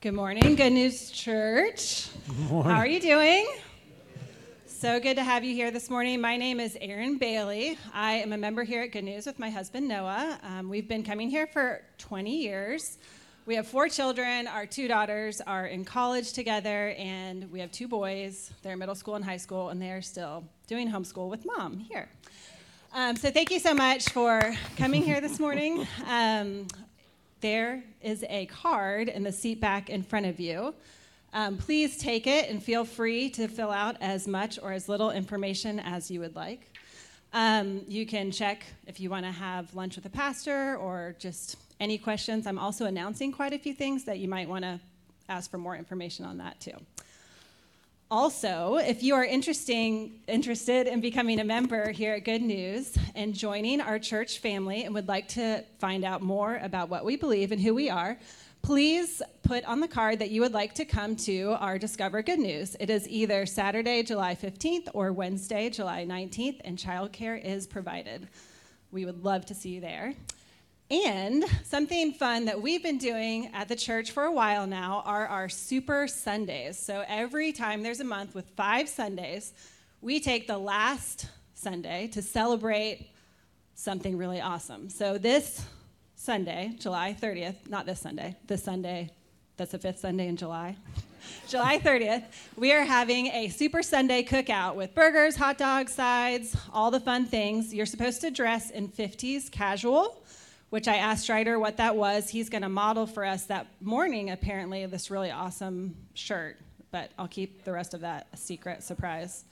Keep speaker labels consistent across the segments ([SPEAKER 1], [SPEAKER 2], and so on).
[SPEAKER 1] Good morning, Good News Church. How are you doing? So good to have you here this morning. My name is Erin Bailey. I am a member here at Good News with my husband Noah. Um, we've been coming here for 20 years. We have four children. Our two daughters are in college together, and we have two boys. They're in middle school and high school, and they are still doing homeschool with mom here. Um, so thank you so much for coming here this morning. Um, there is a card in the seat back in front of you. Um, please take it and feel free to fill out as much or as little information as you would like. Um, you can check if you want to have lunch with a pastor or just any questions. I'm also announcing quite a few things that you might want to ask for more information on that too. Also, if you are interesting, interested in becoming a member here at Good News and joining our church family and would like to find out more about what we believe and who we are, please put on the card that you would like to come to our Discover Good News. It is either Saturday, July 15th or Wednesday, July 19th, and childcare is provided. We would love to see you there. And something fun that we've been doing at the church for a while now are our Super Sundays. So every time there's a month with five Sundays, we take the last Sunday to celebrate something really awesome. So this Sunday, July 30th, not this Sunday, this Sunday, that's the fifth Sunday in July. July 30th, we are having a Super Sunday cookout with burgers, hot dogs, sides, all the fun things. You're supposed to dress in 50s casual which I asked Strider what that was. He's going to model for us that morning, apparently, this really awesome shirt, but I'll keep the rest of that a secret surprise.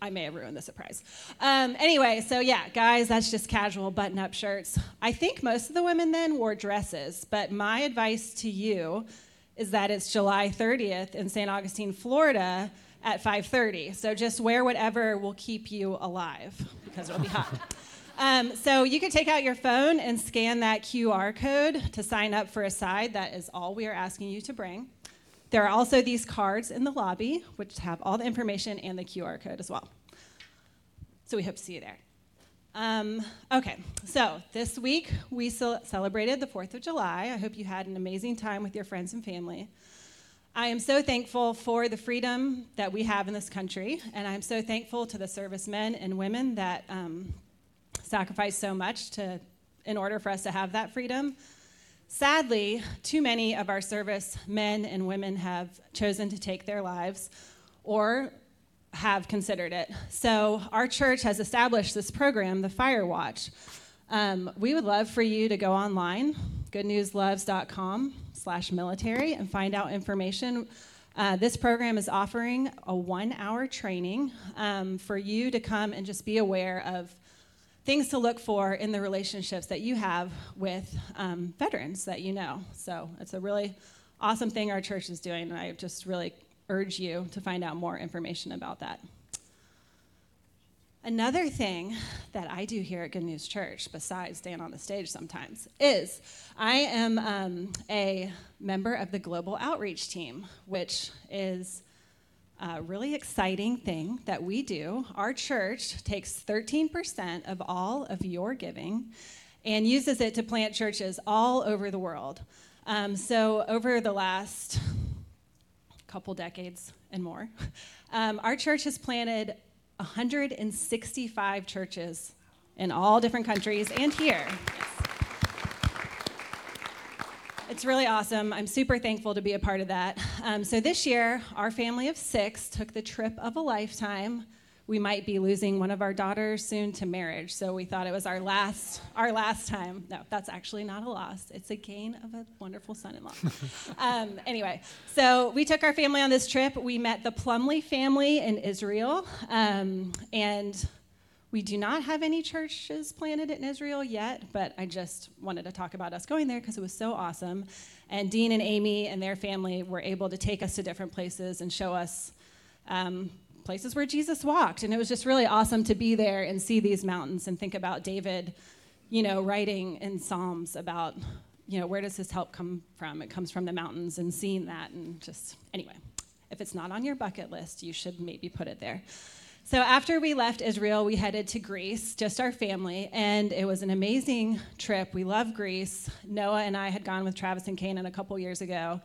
[SPEAKER 1] I may have ruined the surprise. Um, anyway, so yeah, guys, that's just casual button up shirts. I think most of the women then wore dresses, but my advice to you is that it's July 30th in St. Augustine, Florida at 5:30. So just wear whatever will keep you alive because it'll be hot. Um, so you can take out your phone and scan that QR code to sign up for a side. That is all we are asking you to bring. There are also these cards in the lobby, which have all the information and the QR code as well. So we hope to see you there. Um, okay, so this week we celebrated the 4th of July. I hope you had an amazing time with your friends and family. I am so thankful for the freedom that we have in this country, and I'm so thankful to the servicemen and women that um, sacrificed so much to, in order for us to have that freedom. Sadly, too many of our service men and women have chosen to take their lives or have considered it. So, our church has established this program, the Fire Watch. Um, we would love for you to go online, goodnewsloves.com slash military, and find out information. Uh, this program is offering a one hour training um, for you to come and just be aware of things to look for in the relationships that you have with um, veterans that you know. So it's a really awesome thing our church is doing, and I just really urge you to find out more information about that. Another thing that I do here at Good News Church, besides stand on the stage sometimes, is I am um, a member of the Global Outreach Team, which is a really exciting thing that we do. Our church takes 13% of all of your giving and uses it to plant churches all over the world. Um, so, over the last couple decades and more, um, our church has planted 165 churches in all different countries and here. Yes. It's really awesome. I'm super thankful to be a part of that. Um, so this year, our family of six took the trip of a lifetime. We might be losing one of our daughters soon to marriage, so we thought it was our last our last time. No, that's actually not a loss. It's a gain of a wonderful son-in-law. um, anyway, so we took our family on this trip. We met the Plumley family in Israel, um, and we do not have any churches planted in Israel yet, but I just wanted to talk about us going there because it was so awesome. And Dean and Amy and their family were able to take us to different places and show us um, places where Jesus walked. And it was just really awesome to be there and see these mountains and think about David, you know, writing in Psalms about, you know, where does his help come from? It comes from the mountains and seeing that and just, anyway, if it's not on your bucket list, you should maybe put it there. So after we left Israel, we headed to Greece, just our family, and it was an amazing trip. We love Greece. Noah and I had gone with Travis and Kanan a couple years ago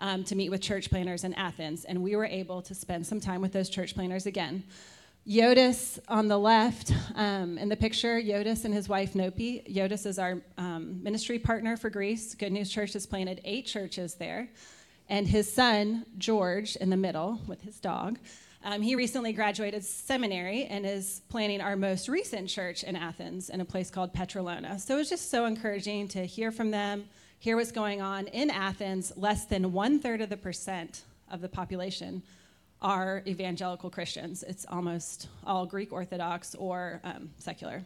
[SPEAKER 1] um, to meet with church planners in Athens, and we were able to spend some time with those church planners again. Yodis on the left um, in the picture, Yodis and his wife Nopi. Yodis is our um, ministry partner for Greece. Good News Church has planted eight churches there. And his son, George, in the middle with his dog, um, he recently graduated seminary and is planning our most recent church in Athens in a place called Petrolona. So it was just so encouraging to hear from them, hear what's going on. In Athens, less than one third of the percent of the population are evangelical Christians. It's almost all Greek Orthodox or um, secular.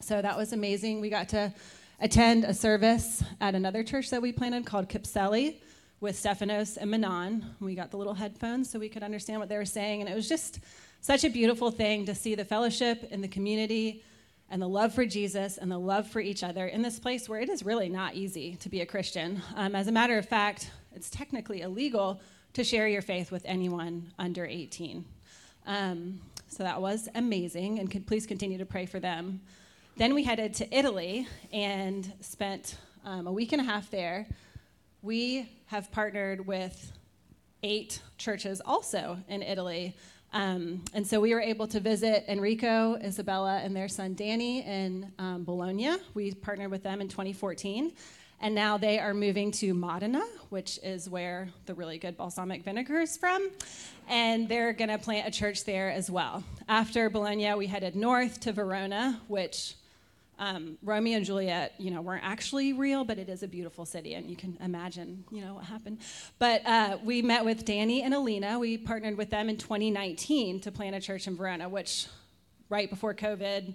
[SPEAKER 1] So that was amazing. We got to attend a service at another church that we planted called Kypseli with Stephanos and Manon. We got the little headphones so we could understand what they were saying. And it was just such a beautiful thing to see the fellowship in the community and the love for Jesus and the love for each other in this place where it is really not easy to be a Christian. Um, as a matter of fact, it's technically illegal to share your faith with anyone under 18. Um, so that was amazing, and could please continue to pray for them. Then we headed to Italy and spent um, a week and a half there we have partnered with eight churches also in Italy. Um, and so we were able to visit Enrico, Isabella, and their son Danny in um, Bologna. We partnered with them in 2014. And now they are moving to Modena, which is where the really good balsamic vinegar is from. And they're going to plant a church there as well. After Bologna, we headed north to Verona, which um, Romeo and Juliet, you know, weren't actually real, but it is a beautiful city, and you can imagine, you know, what happened. But uh, we met with Danny and Alina. We partnered with them in 2019 to plant a church in Verona, which, right before COVID,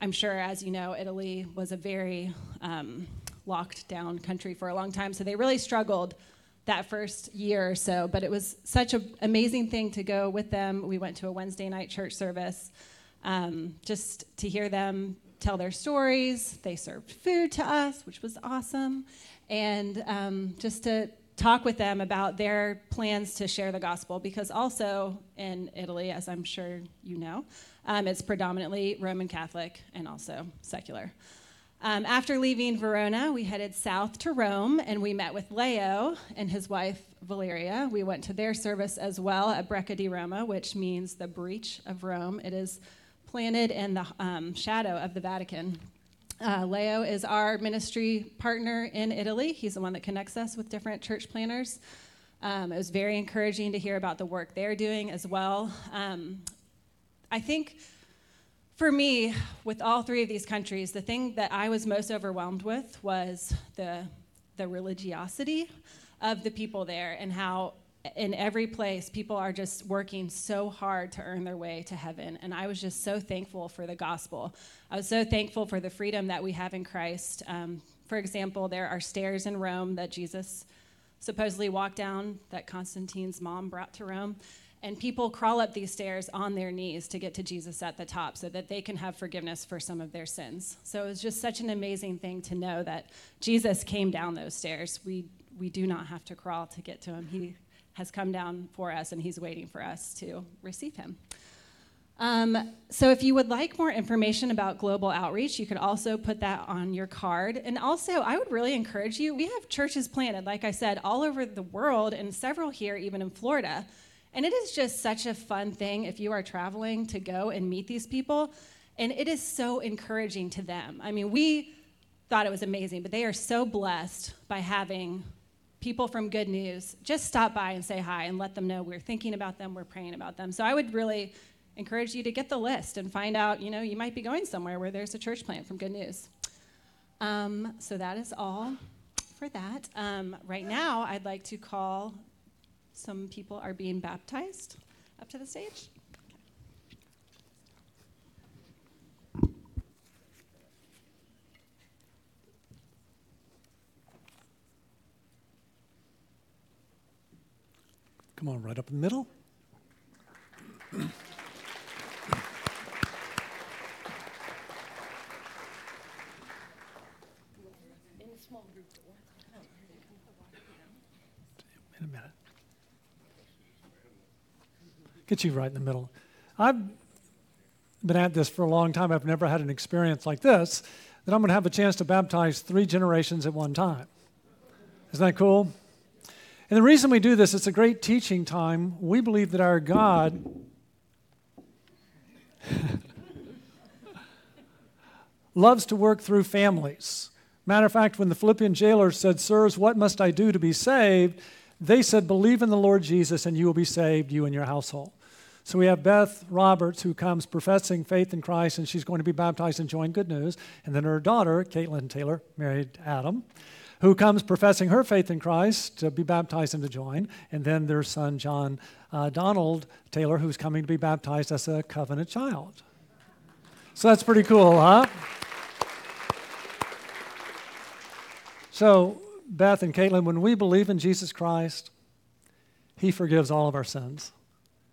[SPEAKER 1] I'm sure, as you know, Italy was a very um, locked down country for a long time, so they really struggled that first year or so. But it was such an amazing thing to go with them. We went to a Wednesday night church service. Um, just to hear them tell their stories. They served food to us, which was awesome. And um, just to talk with them about their plans to share the gospel, because also in Italy, as I'm sure you know, um, it's predominantly Roman Catholic and also secular. Um, after leaving Verona, we headed south to Rome and we met with Leo and his wife Valeria. We went to their service as well at Breccia di Roma, which means the breach of Rome. It is planted in the um, shadow of the Vatican. Uh, Leo is our ministry partner in Italy. He's the one that connects us with different church planners. Um, it was very encouraging to hear about the work they're doing as well. Um, I think for me, with all three of these countries, the thing that I was most overwhelmed with was the, the religiosity of the people there and how in every place, people are just working so hard to earn their way to heaven. And I was just so thankful for the gospel. I was so thankful for the freedom that we have in Christ. Um, for example, there are stairs in Rome that Jesus supposedly walked down, that Constantine's mom brought to Rome. And people crawl up these stairs on their knees to get to Jesus at the top so that they can have forgiveness for some of their sins. So it was just such an amazing thing to know that Jesus came down those stairs. We, we do not have to crawl to get to him. He has come down for us, and he's waiting for us to receive him. Um, so, if you would like more information about global outreach, you could also put that on your card. And also, I would really encourage you. We have churches planted, like I said, all over the world, and several here, even in Florida. And it is just such a fun thing if you are traveling to go and meet these people. And it is so encouraging to them. I mean, we thought it was amazing, but they are so blessed by having people from Good News, just stop by and say hi and let them know we're thinking about them, we're praying about them. So I would really encourage you to get the list and find out, you know, you might be going somewhere where there's a church plant from Good News. Um, so that is all for that. Um, right now, I'd like to call some people are being baptized up to the stage.
[SPEAKER 2] Come on, right up in the middle. In a minute. Get you right in the middle. I've been at this for a long time. I've never had an experience like this that I'm going to have a chance to baptize three generations at one time. Isn't that cool? And the reason we do this, it's a great teaching time. We believe that our God loves to work through families. Matter of fact, when the Philippian jailer said, Sirs, what must I do to be saved? They said, Believe in the Lord Jesus and you will be saved, you and your household. So we have Beth Roberts, who comes professing faith in Christ, and she's going to be baptized and join Good News. And then her daughter, Caitlin Taylor, married Adam, who comes professing her faith in Christ to be baptized and to join. And then their son, John uh, Donald Taylor, who's coming to be baptized as a covenant child. So that's pretty cool, huh? So, Beth and Caitlin, when we believe in Jesus Christ, He forgives all of our sins.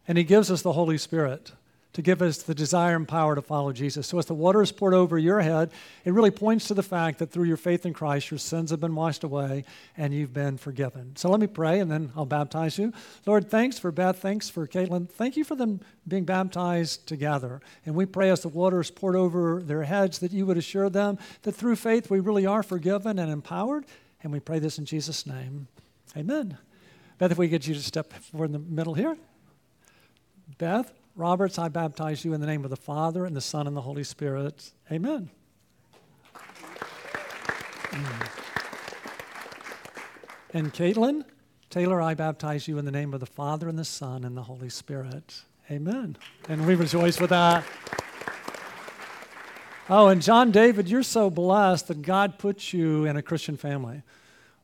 [SPEAKER 2] And He gives us the Holy Spirit to give us the desire and power to follow Jesus. So, as the water is poured over your head, it really points to the fact that through your faith in Christ, your sins have been washed away and you've been forgiven. So, let me pray and then I'll baptize you. Lord, thanks for Beth. Thanks for Caitlin. Thank you for them being baptized together. And we pray as the water is poured over their heads that you would assure them that through faith we really are forgiven and empowered. And we pray this in Jesus' name. Amen. Beth, if we get you to step forward in the middle here. Beth, Roberts, I baptize you in the name of the Father and the Son and the Holy Spirit. Amen. Mm. And Caitlin, Taylor, I baptize you in the name of the Father and the Son and the Holy Spirit. Amen. And we rejoice with that. Oh, and John David, you're so blessed that God put you in a Christian family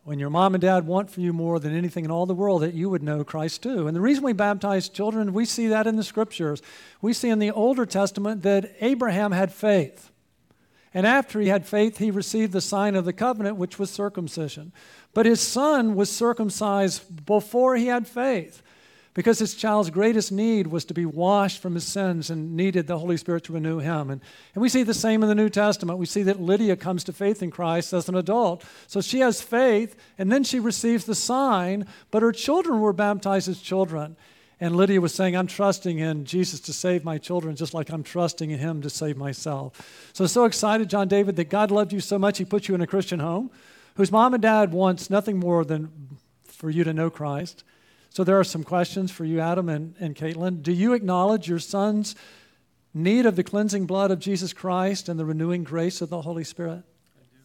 [SPEAKER 2] when your mom and dad want for you more than anything in all the world that you would know Christ too. And the reason we baptize children, we see that in the scriptures. We see in the Older Testament that Abraham had faith. And after he had faith, he received the sign of the covenant, which was circumcision. But his son was circumcised before he had faith because his child's greatest need was to be washed from his sins and needed the Holy Spirit to renew him. And, and we see the same in the New Testament. We see that Lydia comes to faith in Christ as an adult. So she has faith, and then she receives the sign, but her children were baptized as children. And Lydia was saying, I'm trusting in Jesus to save my children just like I'm trusting in him to save myself. So, so excited, John David, that God loved you so much, he put you in a Christian home whose mom and dad wants nothing more than for you to know Christ. So there are some questions for you, Adam and, and Caitlin. Do you acknowledge your son's need of the cleansing blood of Jesus Christ and the renewing grace of the Holy Spirit? I do.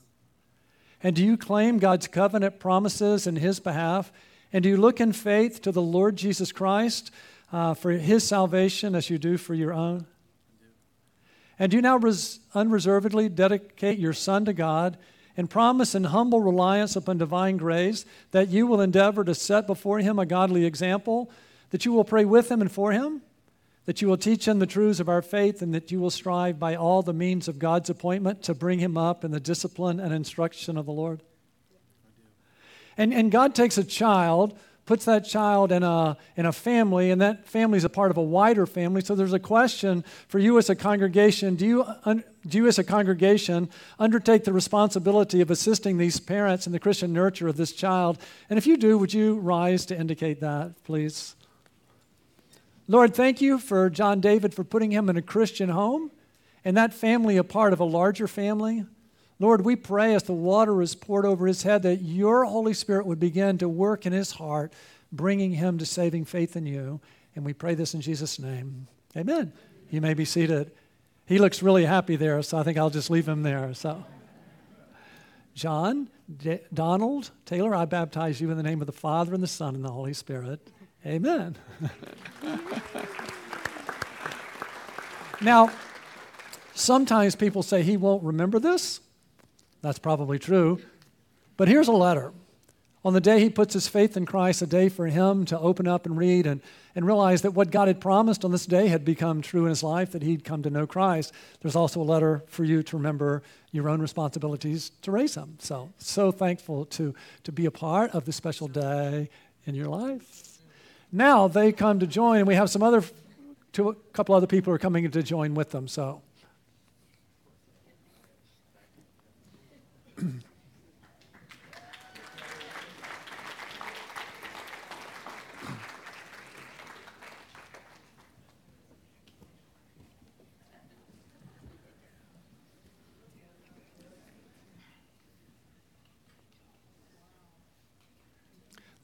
[SPEAKER 2] And do you claim God's covenant promises in his behalf? And do you look in faith to the Lord Jesus Christ uh, for his salvation as you do for your own? Do. And do you now res- unreservedly dedicate your son to God and promise in humble reliance upon divine grace that you will endeavor to set before him a godly example, that you will pray with him and for him, that you will teach him the truths of our faith, and that you will strive by all the means of God's appointment to bring him up in the discipline and instruction of the Lord. And, and God takes a child puts that child in a, in a family, and that family is a part of a wider family. So there's a question for you as a congregation do you, do you, as a congregation, undertake the responsibility of assisting these parents in the Christian nurture of this child? And if you do, would you rise to indicate that, please? Lord, thank you for John David for putting him in a Christian home and that family a part of a larger family. Lord, we pray as the water is poured over his head that your Holy Spirit would begin to work in his heart, bringing him to saving faith in you. And we pray this in Jesus' name. Amen. You may be seated. He looks really happy there, so I think I'll just leave him there. So, John, D- Donald, Taylor, I baptize you in the name of the Father and the Son and the Holy Spirit. Amen. now, sometimes people say he won't remember this. That's probably true. But here's a letter. On the day he puts his faith in Christ, a day for him to open up and read and, and realize that what God had promised on this day had become true in his life, that he'd come to know Christ. There's also a letter for you to remember your own responsibilities to raise him. So, so thankful to, to be a part of this special day in your life. Now they come to join, and we have some other, two, a couple other people are coming to join with them. So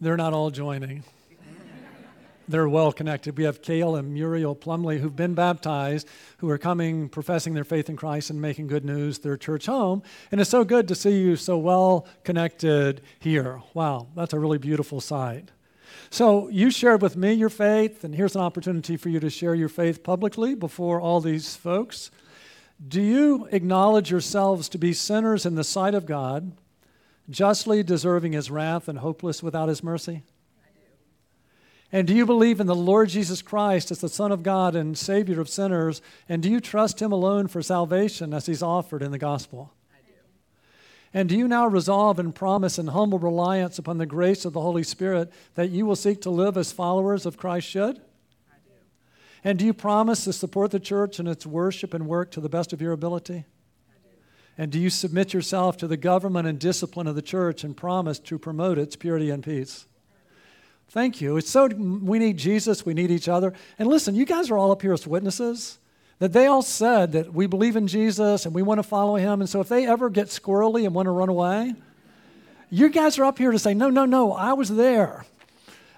[SPEAKER 2] They're not all joining. They're well connected. We have Kale and Muriel Plumley who've been baptized, who are coming, professing their faith in Christ and making good news their church home. And it's so good to see you so well connected here. Wow, that's a really beautiful sight. So, you shared with me your faith, and here's an opportunity for you to share your faith publicly before all these folks. Do you acknowledge yourselves to be sinners in the sight of God, justly deserving his wrath and hopeless without his mercy? And do you believe in the Lord Jesus Christ as the Son of God and Savior of sinners? And do you trust Him alone for salvation as He's offered in the gospel? I do. And do you now resolve and promise in humble reliance upon the grace of the Holy Spirit that you will seek to live as followers of Christ should? I do. And do you promise to support the church in its worship and work to the best of your ability? I do. And do you submit yourself to the government and discipline of the church and promise to promote its purity and peace? Thank you. It's so we need Jesus, we need each other. And listen, you guys are all up here as witnesses that they all said that we believe in Jesus and we want to follow him. And so if they ever get squirrely and want to run away, you guys are up here to say, no, no, no, I was there.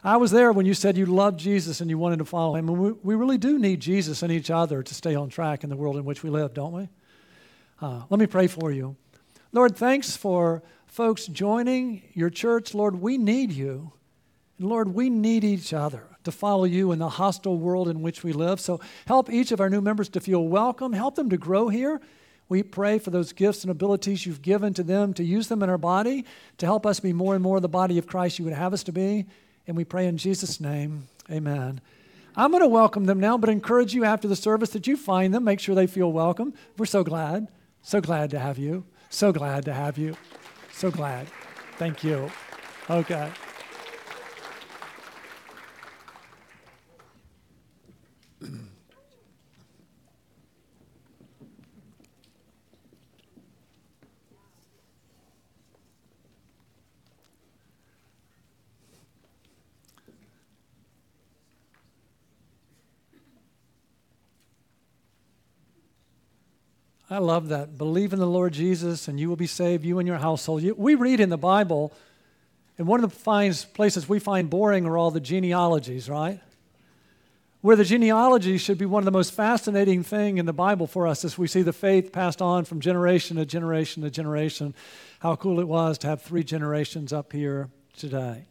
[SPEAKER 2] I was there when you said you loved Jesus and you wanted to follow him. And we, we really do need Jesus and each other to stay on track in the world in which we live, don't we? Uh, let me pray for you. Lord, thanks for folks joining your church. Lord, we need you. Lord, we need each other to follow you in the hostile world in which we live. So help each of our new members to feel welcome, help them to grow here. We pray for those gifts and abilities you've given to them to use them in our body to help us be more and more the body of Christ you would have us to be. And we pray in Jesus' name, amen. I'm going to welcome them now, but encourage you after the service that you find them, make sure they feel welcome. We're so glad, so glad to have you, so glad to have you, so glad. Thank you. Okay. I love that. Believe in the Lord Jesus and you will be saved, you and your household. We read in the Bible, and one of the places we find boring are all the genealogies, right? Where the genealogy should be one of the most fascinating thing in the Bible for us as we see the faith passed on from generation to generation to generation. How cool it was to have three generations up here today.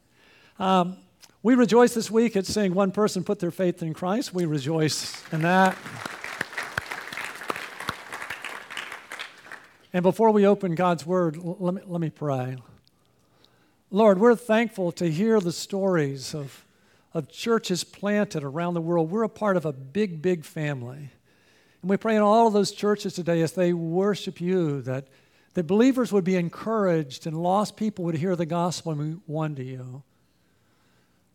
[SPEAKER 2] Um, we rejoice this week at seeing one person put their faith in Christ. We rejoice in that. And before we open God's Word, let me, let me pray. Lord, we're thankful to hear the stories of, of churches planted around the world. We're a part of a big, big family. And we pray in all of those churches today as they worship you that, that believers would be encouraged and lost people would hear the gospel and be won to you.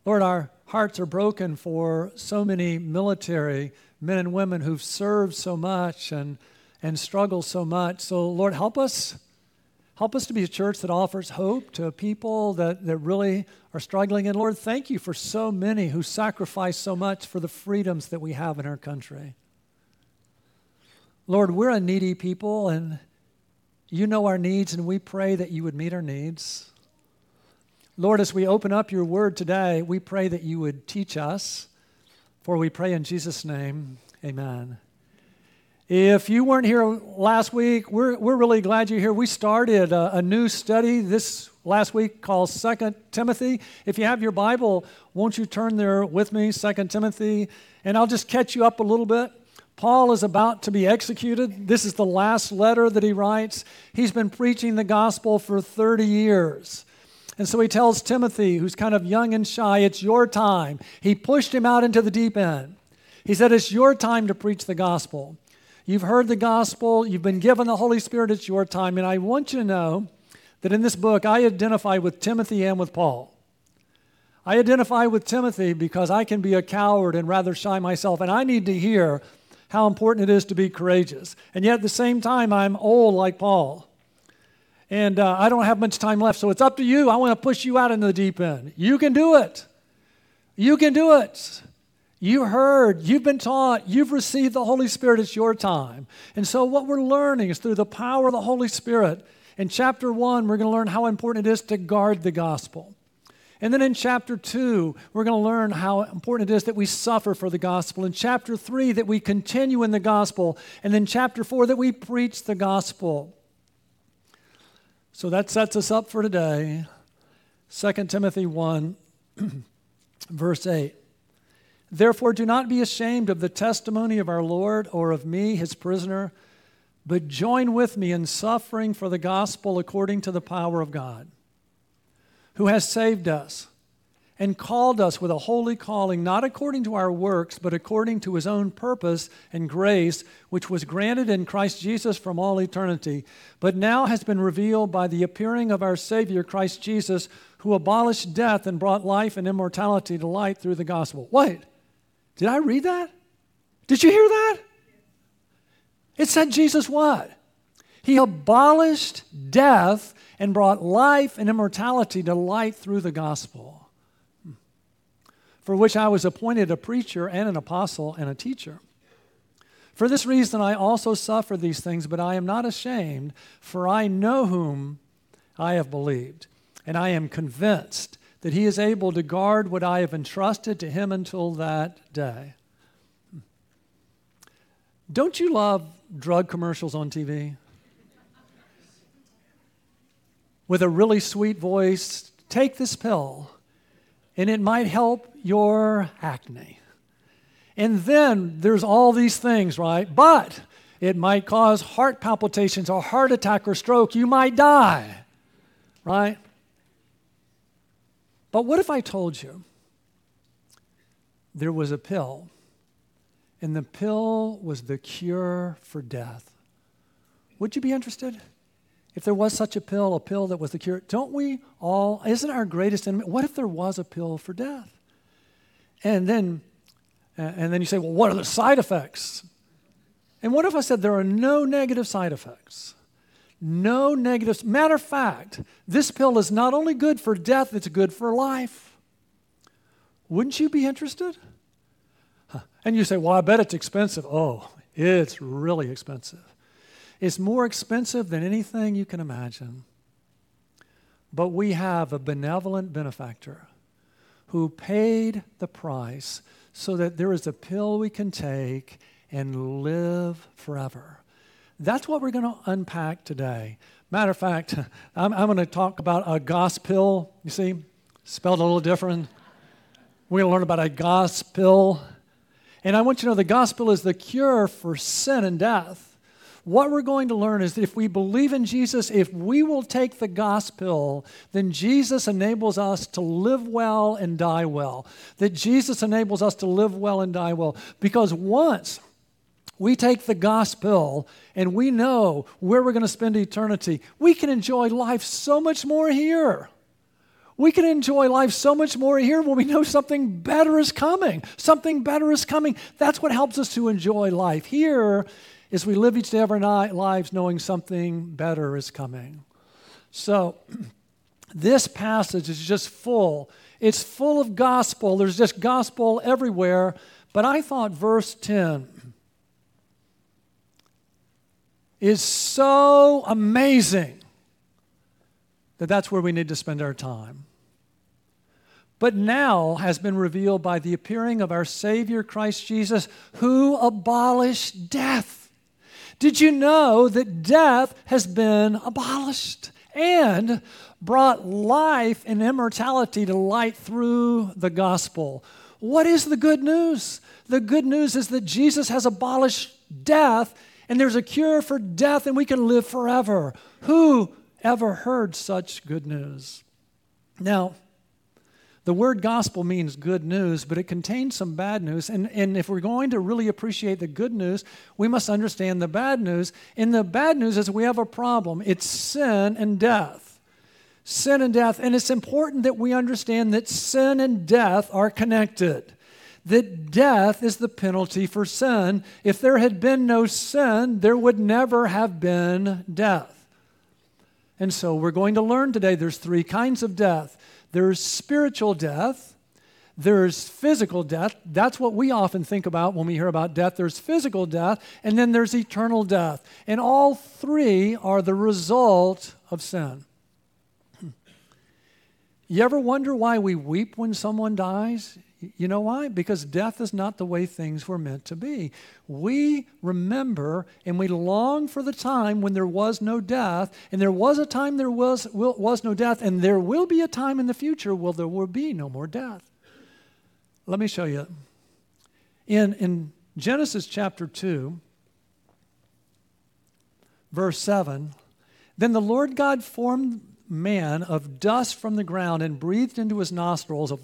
[SPEAKER 2] Lord, our hearts are broken for so many military men and women who've served so much and and struggle so much. So, Lord, help us. Help us to be a church that offers hope to people that, that really are struggling. And Lord, thank you for so many who sacrifice so much for the freedoms that we have in our country. Lord, we're a needy people, and you know our needs, and we pray that you would meet our needs. Lord, as we open up your word today, we pray that you would teach us. For we pray in Jesus' name, amen. If you weren't here last week, we're, we're really glad you're here. We started a, a new study this last week called Second Timothy. If you have your Bible, won't you turn there with me, Second Timothy? And I'll just catch you up a little bit. Paul is about to be executed. This is the last letter that he writes. He's been preaching the gospel for 30 years. And so he tells Timothy, who's kind of young and shy, it's your time. He pushed him out into the deep end. He said, It's your time to preach the gospel. You've heard the gospel, you've been given the Holy Spirit, it's your time. And I want you to know that in this book, I identify with Timothy and with Paul. I identify with Timothy because I can be a coward and rather shy myself, and I need to hear how important it is to be courageous. And yet at the same time, I'm old like Paul. And uh, I don't have much time left, so it's up to you. I want to push you out into the deep end. You can do it. You can do it. You heard, you've been taught, you've received the Holy Spirit, it's your time. And so, what we're learning is through the power of the Holy Spirit. In chapter one, we're going to learn how important it is to guard the gospel. And then in chapter 2, we're going to learn how important it is that we suffer for the gospel. In chapter 3, that we continue in the gospel. And then chapter 4, that we preach the gospel. So that sets us up for today. 2 Timothy 1, verse 8. Therefore, do not be ashamed of the testimony of our Lord or of me, his prisoner, but join with me in suffering for the gospel according to the power of God, who has saved us and called us with a holy calling, not according to our works, but according to his own purpose and grace, which was granted in Christ Jesus from all eternity, but now has been revealed by the appearing of our Savior, Christ Jesus, who abolished death and brought life and immortality to light through the gospel. Wait, did I read that? Did you hear that? It said Jesus what? He abolished death and brought life and immortality to light through the gospel for which I was appointed a preacher and an apostle and a teacher. For this reason I also suffer these things, but I am not ashamed, for I know whom I have believed, and I am convinced that he is able to guard what I have entrusted to him until that day. Don't you love drug commercials on TV? With a really sweet voice, take this pill and it might help your acne. And then there's all these things, right? But it might cause heart palpitations or heart attack or stroke. You might die, right? But what if I told you there was a pill, and the pill was the cure for death? Would you be interested? If there was such a pill, a pill that was the cure, don't we all, isn't our greatest enemy? What if there was a pill for death? And then, and then you say, well, what are the side effects? And what if I said there are no negative side effects? No negatives. Matter of fact, this pill is not only good for death, it's good for life. Wouldn't you be interested? And you say, well, I bet it's expensive. Oh, it's really expensive. It's more expensive than anything you can imagine. But we have a benevolent benefactor who paid the price so that there is a pill we can take and live forever. That's what we're going to unpack today. Matter of fact, I'm, I'm going to talk about a gospel. You see, spelled a little different. We're going to learn about a gospel. And I want you to know the gospel is the cure for sin and death. What we're going to learn is that if we believe in Jesus, if we will take the gospel, then Jesus enables us to live well and die well. That Jesus enables us to live well and die well. Because once we take the gospel and we know where we're going to spend eternity, we can enjoy life so much more here. We can enjoy life so much more here when we know something better is coming. Something better is coming. That's what helps us to enjoy life. Here, is we live each day of our lives knowing something better is coming. So, this passage is just full. It's full of gospel. There's just gospel everywhere. But I thought verse 10 is so amazing that that's where we need to spend our time. But now has been revealed by the appearing of our Savior Christ Jesus, who abolished death did you know that death has been abolished and brought life and immortality to light through the gospel? What is the good news? The good news is that Jesus has abolished death and there's a cure for death and we can live forever. Who ever heard such good news? Now, the word gospel means good news, but it contains some bad news. And, and if we're going to really appreciate the good news, we must understand the bad news. And the bad news is we have a problem it's sin and death. Sin and death. And it's important that we understand that sin and death are connected. That death is the penalty for sin. If there had been no sin, there would never have been death. And so we're going to learn today there's three kinds of death there's spiritual death, there's physical death. That's what we often think about when we hear about death. There's physical death, and then there's eternal death. And all three are the result of sin. You ever wonder why we weep when someone dies? You know why? Because death is not the way things were meant to be. We remember and we long for the time when there was no death, and there was a time there was, was no death, and there will be a time in the future where there will be no more death. Let me show you. In, in Genesis chapter 2, verse 7, then the Lord God formed man of dust from the ground and breathed into his nostrils of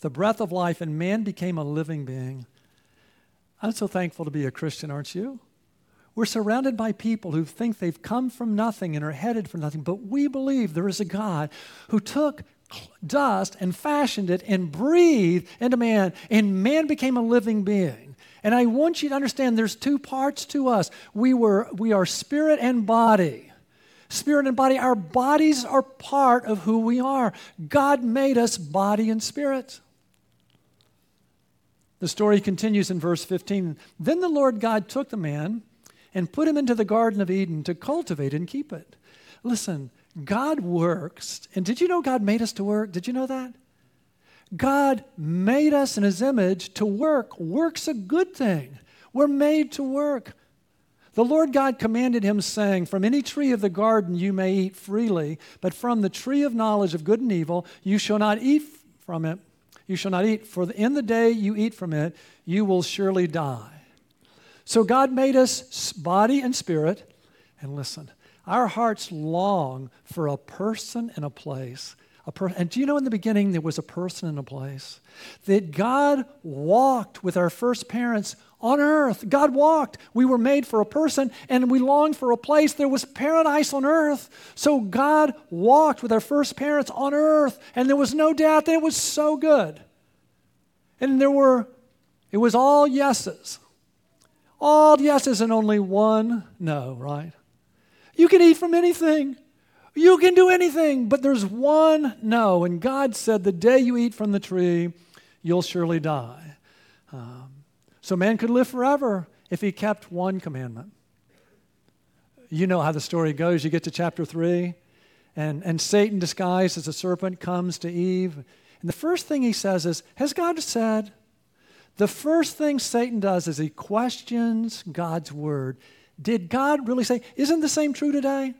[SPEAKER 2] the breath of life, and man became a living being. I'm so thankful to be a Christian, aren't you? We're surrounded by people who think they've come from nothing and are headed for nothing, but we believe there is a God who took dust and fashioned it and breathed into man, and man became a living being. And I want you to understand there's two parts to us. We, were, we are spirit and body. Spirit and body, our bodies are part of who we are. God made us body and spirit. The story continues in verse 15. Then the Lord God took the man and put him into the Garden of Eden to cultivate and keep it. Listen, God works. And did you know God made us to work? Did you know that? God made us in his image to work. Work's a good thing. We're made to work. The Lord God commanded him, saying, From any tree of the garden you may eat freely, but from the tree of knowledge of good and evil you shall not eat from it you shall not eat, for in the day you eat from it, you will surely die. So God made us body and spirit. And listen, our hearts long for a person and a place. A per- and do you know in the beginning there was a person and a place? That God walked with our first parents on earth. God walked. We were made for a person and we longed for a place. There was paradise on earth. So God walked with our first parents on earth and there was no doubt that it was so good. And there were, it was all yeses. All yeses and only one no, right? You can eat from anything. You can do anything, but there's one no. And God said, The day you eat from the tree, you'll surely die. So man could live forever if he kept one commandment. You know how the story goes. You get to chapter 3, and, and Satan, disguised as a serpent, comes to Eve. And the first thing he says is, Has God said? The first thing Satan does is he questions God's word. Did God really say? Isn't the same true today?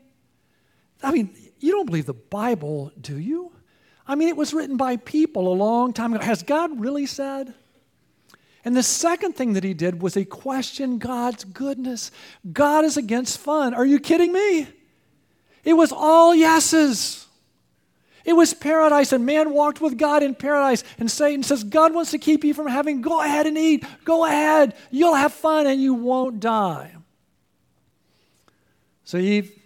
[SPEAKER 2] I mean, you don't believe the Bible, do you? I mean, it was written by people a long time ago. Has God really said? And the second thing that he did was he questioned God's goodness. God is against fun. Are you kidding me? It was all yeses. It was paradise, and man walked with God in paradise. And Satan says, God wants to keep you from having, go ahead and eat. Go ahead. You'll have fun and you won't die. So Eve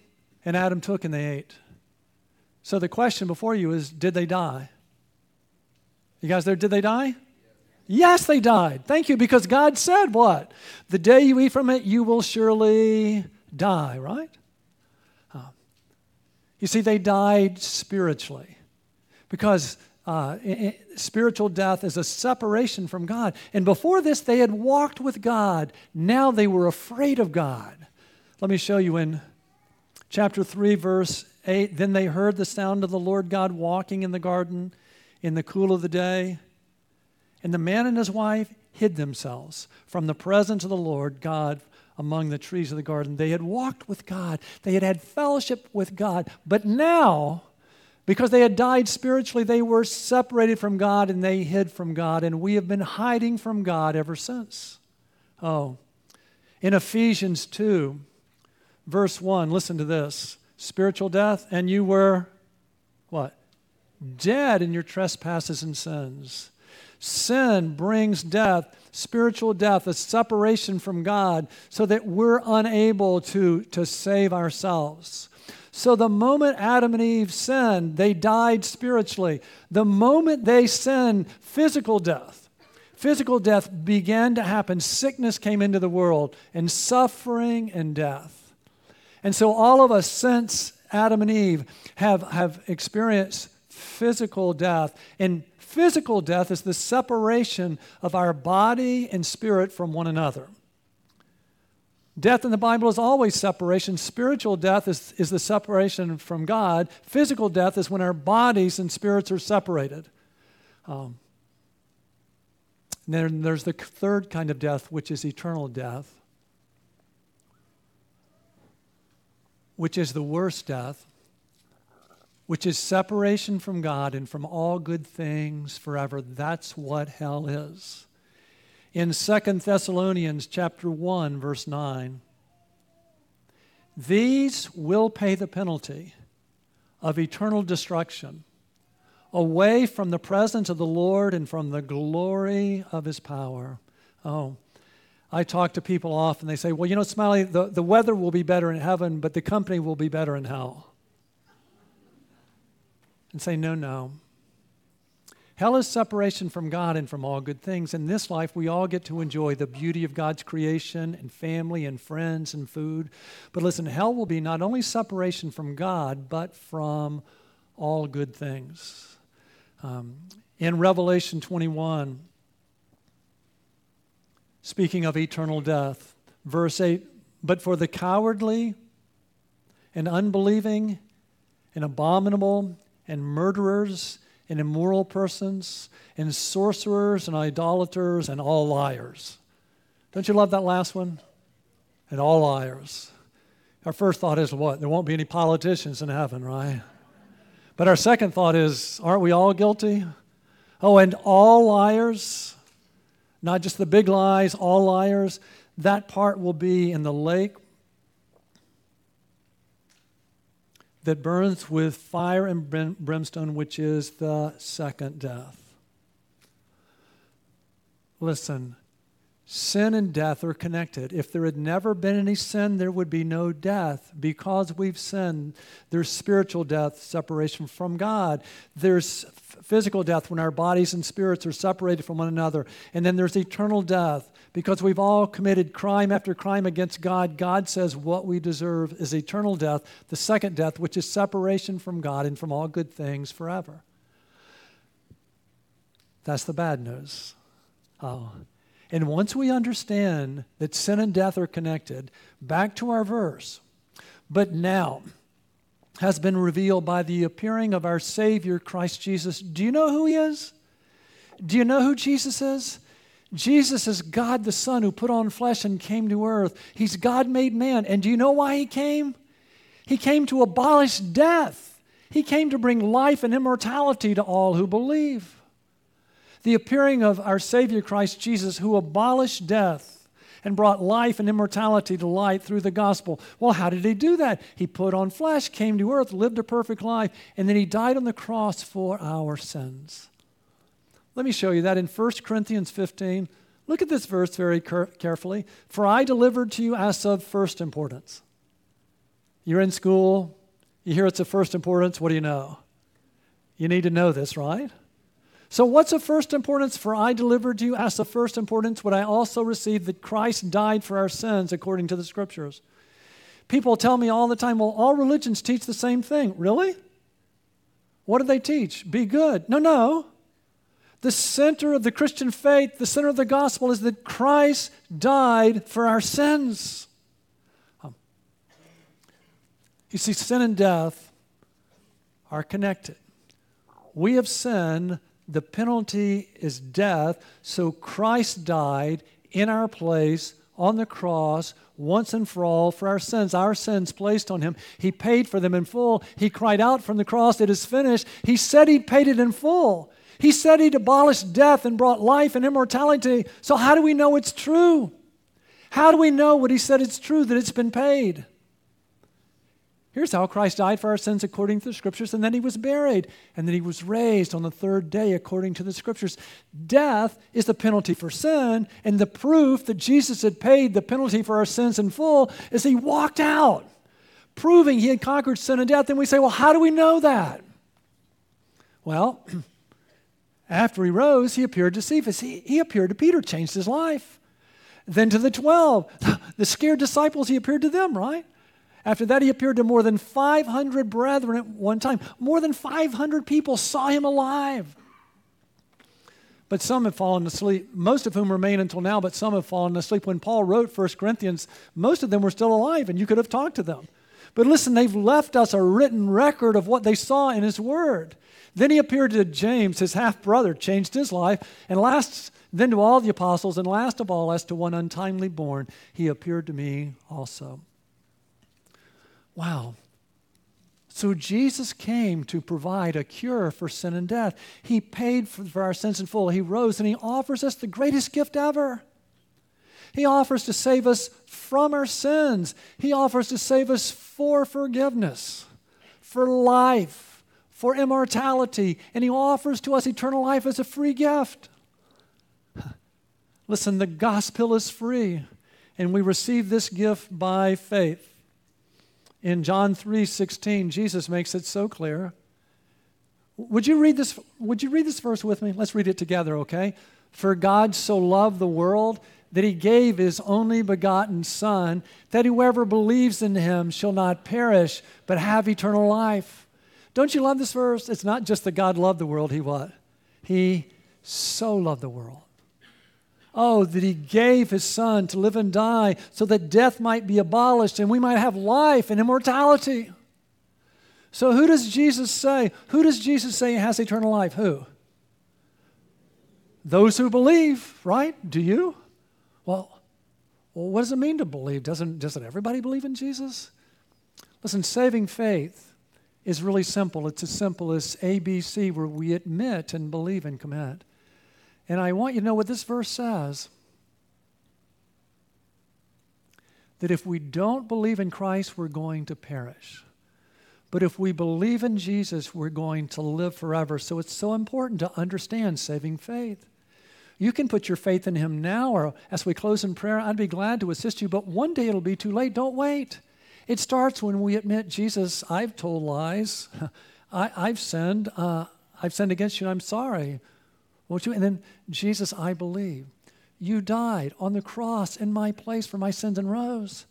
[SPEAKER 2] and Adam took and they ate. So the question before you is, did they die? You guys there, did they die? Yes, they died. Thank you, because God said what? The day you eat from it, you will surely die, right? Uh, you see, they died spiritually because uh, spiritual death is a separation from God. And before this, they had walked with God. Now they were afraid of God. Let me show you in chapter 3, verse 8. Then they heard the sound of the Lord God walking in the garden in the cool of the day. And the man and his wife hid themselves from the presence of the Lord God among the trees of the garden. They had walked with God, they had had fellowship with God, but now, because they had died spiritually, they were separated from God and they hid from God, and we have been hiding from God ever since. Oh, in Ephesians 2, verse 1, listen to this spiritual death, and you were what? Dead in your trespasses and sins Sin brings death, spiritual death, a separation from God, so that we're unable to, to save ourselves. So the moment Adam and Eve sinned, they died spiritually. The moment they sinned, physical death, physical death began to happen. Sickness came into the world, and suffering and death. And so all of us since Adam and Eve have, have experienced physical death. And Physical death is the separation of our body and spirit from one another. Death in the Bible is always separation. Spiritual death is, is the separation from God. Physical death is when our bodies and spirits are separated. Um, then there's the third kind of death, which is eternal death, which is the worst death, which is separation from God and from all good things forever. That's what hell is in Second Thessalonians chapter 1 verse 9 these will pay the penalty of eternal destruction away from the presence of the Lord and from the glory of his power. Oh, I talk to people often. They say, Well, you know, Smiley, the, the weather will be better in heaven, but the company will be better in hell. And say, No, no. Hell is separation from God and from all good things. In this life, we all get to enjoy the beauty of God's creation and family and friends and food. But listen, hell will be not only separation from God, but from all good things. Um, in Revelation 21, speaking of eternal death, verse 8, but for the cowardly and unbelieving and abominable and murderers and immoral persons and sorcerers and idolaters and all liars. Don't you love that last one? And all liars. Our first thought is what? There won't be any politicians in heaven, right? But our second thought is, aren't we all guilty? Oh, and all liars, not just the big lies, all liars, that part will be in the lake that burns with fire and brimstone, which is the second death. Listen, sin and death are connected. If there had never been any sin, there would be no death. Because we've sinned, there's spiritual death, separation from God. There's physical death when our bodies and spirits are separated from one another. And then there's eternal death because we've all committed crime after crime against God, God says what we deserve is eternal death, the second death, which is separation from God and from all good things forever. That's the bad news. Oh. And once we understand that sin and death are connected, back to our verse. But now has been revealed by the appearing of our Savior, Christ Jesus. Do you know who He is? Do you know who Jesus is? Jesus is God the Son who put on flesh and came to earth. He's God made man. And do you know why he came? He came to abolish death. He came to bring life and immortality to all who believe. The appearing of our Savior Christ Jesus, who abolished death and brought life and immortality to light through the gospel. Well, how did he do that? He put on flesh, came to earth, lived a perfect life, and then he died on the cross for our sins. Let me show you that in 1 Corinthians 15. Look at this verse very carefully. For I delivered to you as of first importance. You're in school, you hear it's of first importance, what do you know? You need to know this, right? So, what's of first importance? For I delivered you as of first importance what I also received that Christ died for our sins according to the scriptures. People tell me all the time, well, all religions teach the same thing. Really? What do they teach? Be good. No, no. The center of the Christian faith, the center of the gospel is that Christ died for our sins. Um, you see, sin and death are connected. We have sinned, the penalty is death, so Christ died in our place on the cross once and for all for our sins. Our sins placed on him. He paid for them in full. He cried out from the cross, It is finished. He said he paid it in full. He said he'd abolished death and brought life and immortality. So, how do we know it's true? How do we know what he said it's true, that it's been paid? Here's how Christ died for our sins according to the scriptures, and then he was buried, and then he was raised on the third day according to the scriptures. Death is the penalty for sin, and the proof that Jesus had paid the penalty for our sins in full is he walked out, proving he had conquered sin and death. And we say, well, how do we know that? Well, After he rose, he appeared to Cephas. He, he appeared to Peter, changed his life. Then to the 12, the scared disciples, he appeared to them, right? After that, he appeared to more than 500 brethren at one time. More than 500 people saw him alive. but some have fallen asleep, most of whom remain until now, but some have fallen asleep. When Paul wrote 1 Corinthians, most of them were still alive, and you could have talked to them. But listen, they've left us a written record of what they saw in his word. Then he appeared to James, his half brother, changed his life, and last, then to all the apostles, and last of all, as to one untimely born, he appeared to me also. Wow. So Jesus came to provide a cure for sin and death. He paid for, our sins in full. He rose and he offers us the greatest gift ever. He offers to save us from our sins. He offers to save us for forgiveness, for life, for immortality, and he offers to us eternal life as a free gift. Listen, the gospel is free, and we receive this gift by faith. In John 3:16, Jesus makes it so clear. Would you read this would you read this verse with me? Let's read it together, okay? For God so loved the world that he gave his only begotten son that whoever believes in him shall not perish but have eternal life. Don't you love this verse? It's not just that God loved the world, he what? He so loved the world Oh, that he gave his son to live and die so that death might be abolished and we might have life and immortality. So, who does Jesus say? Who does Jesus say has eternal life? Who? Those who believe, right? Do you? Well, well what does it mean to believe? Doesn't, doesn't everybody believe in Jesus? Listen, saving faith is really simple. It's as simple as ABC, where we admit and believe and commit. And I want you to know what this verse says that if we don't believe in Christ, we're going to perish. But if we believe in Jesus, we're going to live forever. So it's so important to understand saving faith. You can put your faith in Him now, or as we close in prayer, I'd be glad to assist you, but one day it'll be too late. Don't wait. It starts when we admit, Jesus, I've told lies. I, have sinned. Uh, I've sinned against you. I'm sorry. Won't you? And then, Jesus, I believe. You died on the cross in my place for my sins and rose.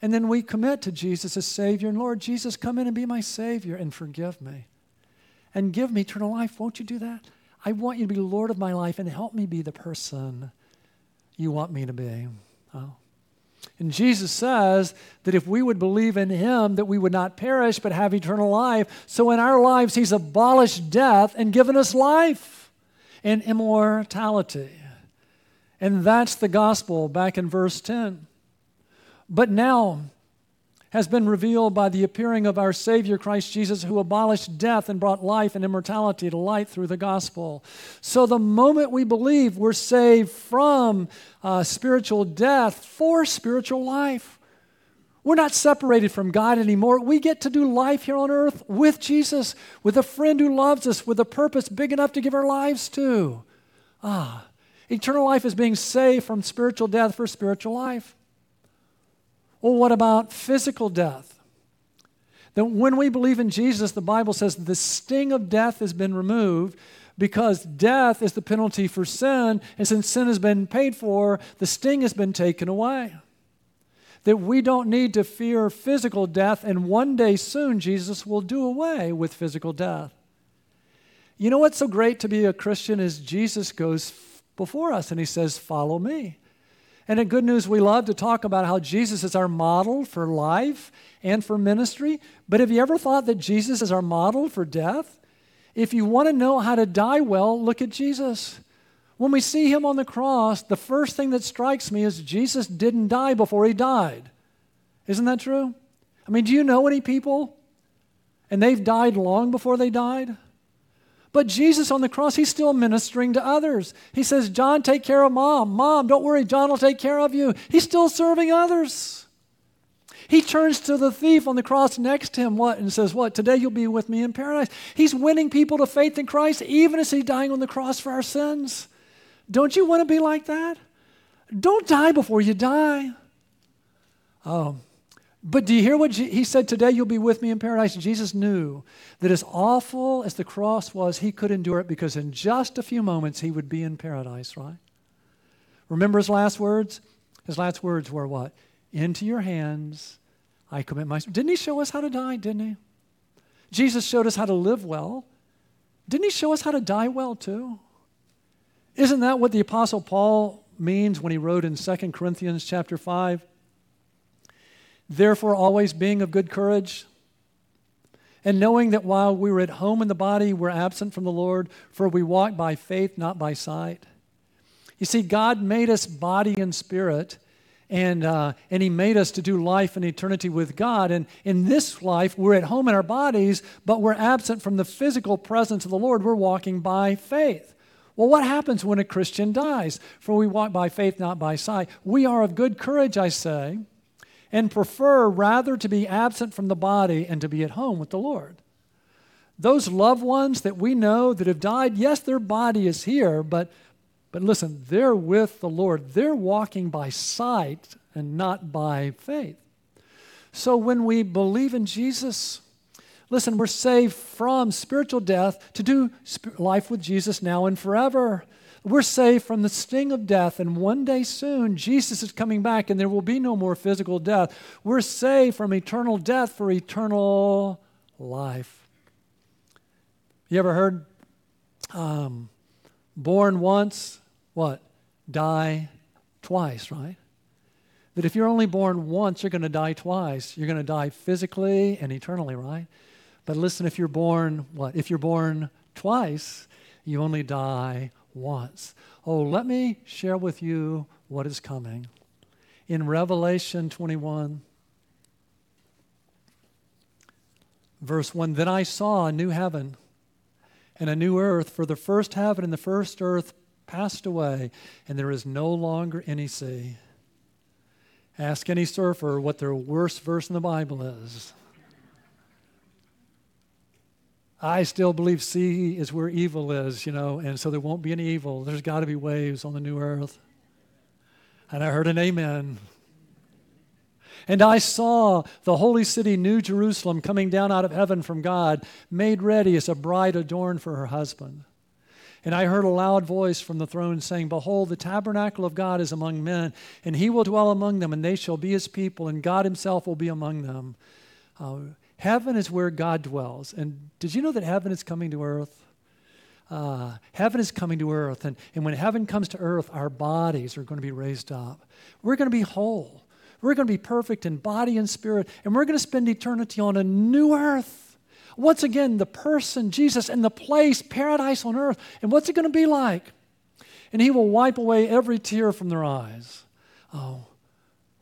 [SPEAKER 2] And then we commit to Jesus as Savior and Lord. Jesus, come in and be my Savior and forgive me. And give me eternal life. Won't you do that? I want you to be Lord of my life and help me be the person you want me to be. Oh. And Jesus says that if we would believe in him, that we would not perish but have eternal life. So in our lives, he's abolished death and given us life and immortality. And that's the gospel back in verse 10. But now has been revealed by the appearing of our Savior Christ Jesus, who abolished death and brought life and immortality to light through the gospel. So the moment we believe, we're saved from uh, spiritual death for spiritual life. We're not separated from God anymore. We get to do life here on earth with Jesus, with a friend who loves us, with a purpose big enough to give our lives to. Ah, eternal life is being saved from spiritual death for spiritual life. Well, what about physical death? That when we believe in Jesus, the Bible says the sting of death has been removed because death is the penalty for sin, and since sin has been paid for, the sting has been taken away that we don't need to fear physical death, and one day soon Jesus will do away with physical death. You know what's so great to be a Christian is Jesus goes before us and he says, Follow me. And in Good News, we love to talk about how Jesus is our model for life and for ministry. But have you ever thought that Jesus is our model for death? If you want to know how to die well, look at Jesus. When we see him on the cross, the first thing that strikes me is Jesus didn't die before he died. Isn't that true? I mean, do you know any people and they've died long before they died? But Jesus on the cross, he's still ministering to others. He says, John, take care of mom. Mom, don't worry, John will take care of you. He's still serving others. He turns to the thief on the cross next to him, what? And says, What? Today you'll be with me in paradise. He's winning people to faith in Christ, even as he's dying on the cross for our sins. Don't you want to be like that? Don't die before you die. Oh, but do you hear what he said today? You'll be with me in paradise. Jesus knew that as awful as the cross was, he could endure it because in just a few moments he would be in paradise, right? Remember his last words? His last words were what? Into your hands I commit my. Didn't he show us how to die? Didn't he? Jesus showed us how to live well. Didn't he show us how to die well too? Isn't that what the Apostle Paul means when he wrote in 2 Corinthians chapter 5? Therefore, always being of good courage, and knowing that while we were at home in the body, we're absent from the Lord, for we walk by faith, not by sight. You see, God made us body and spirit, and, uh, and He made us to do life and eternity with God. And in this life, we're at home in our bodies, but we're absent from the physical presence of the Lord. We're walking by faith. Well, what happens when a Christian dies? For we walk by faith, not by sight. We are of good courage, I say, and prefer rather to be absent from the body and to be at home with the Lord. Those loved ones that we know that have died, yes, their body is here, but, but listen, they're with the Lord. They're walking by sight and not by faith. So when we believe in Jesus, Listen, we're saved from spiritual death to do life with Jesus now and forever. We're saved from the sting of death, and one day soon, Jesus is coming back, and there will be no more physical death. We're saved from eternal death for eternal life. You ever heard um, born once, what? Die twice, right? That if you're only born once, you're going to die twice. You're going to die physically and eternally, right? But listen, if you're born, what? If you're born twice, you only die once. Oh, let me share with you what is coming. In Revelation 21, verse 1 Then I saw a new heaven and a new earth, for the first heaven and the first earth passed away, and there is no longer any sea. Ask any surfer what their worst verse in the Bible is. I still believe sea is where evil is, you know, and so there won't be any evil. There's got to be waves on the new earth. And I heard an amen. And I saw the holy city, New Jerusalem, coming down out of heaven from God, made ready as a bride adorned for her husband. And I heard a loud voice from the throne saying, Behold, the tabernacle of God is among men, and he will dwell among them, and they shall be his people, and God himself will be among them. Uh, Heaven is where God dwells. And did you know that heaven is coming to earth? Uh, heaven is coming to earth. And, and when heaven comes to earth, our bodies are going to be raised up. We're going to be whole. We're going to be perfect in body and spirit. And we're going to spend eternity on a new earth. Once again, the person, Jesus, and the place, paradise on earth. And what's it going to be like? And he will wipe away every tear from their eyes. Oh,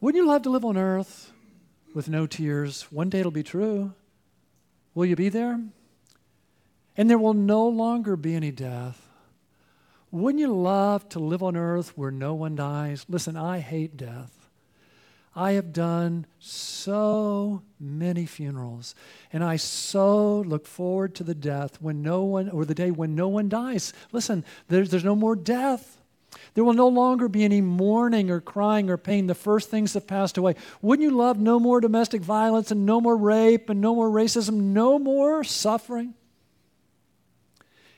[SPEAKER 2] wouldn't you love to live on earth? With no tears. One day it'll be true. Will you be there? And there will no longer be any death. Wouldn't you love to live on earth where no one dies? Listen, I hate death. I have done so many funerals, and I so look forward to the death when no one, or the day when no one dies. Listen, there's, there's no more death. There will no longer be any mourning or crying or pain. The first things have passed away. Wouldn't you love no more domestic violence and no more rape and no more racism, no more suffering?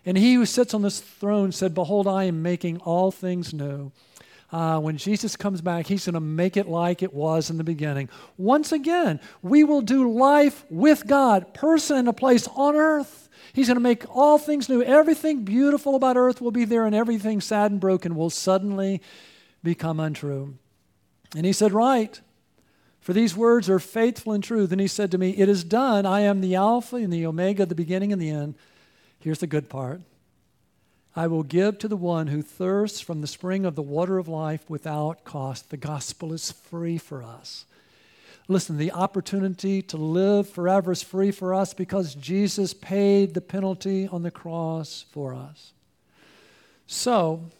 [SPEAKER 2] And he who sits on this throne said, Behold, I am making all things new. Uh, when Jesus comes back, he's going to make it like it was in the beginning. Once again, we will do life with God, person and a place on earth. He's going to make all things new. Everything beautiful about earth will be there, and everything sad and broken will suddenly become untrue. And he said, Right, for these words are faithful and true. Then he said to me, It is done. I am the Alpha and the Omega, the beginning and the end. Here's the good part I will give to the one who thirsts from the spring of the water of life without cost. The gospel is free for us. Listen, the opportunity to live forever is free for us because Jesus paid the penalty on the cross for us. So,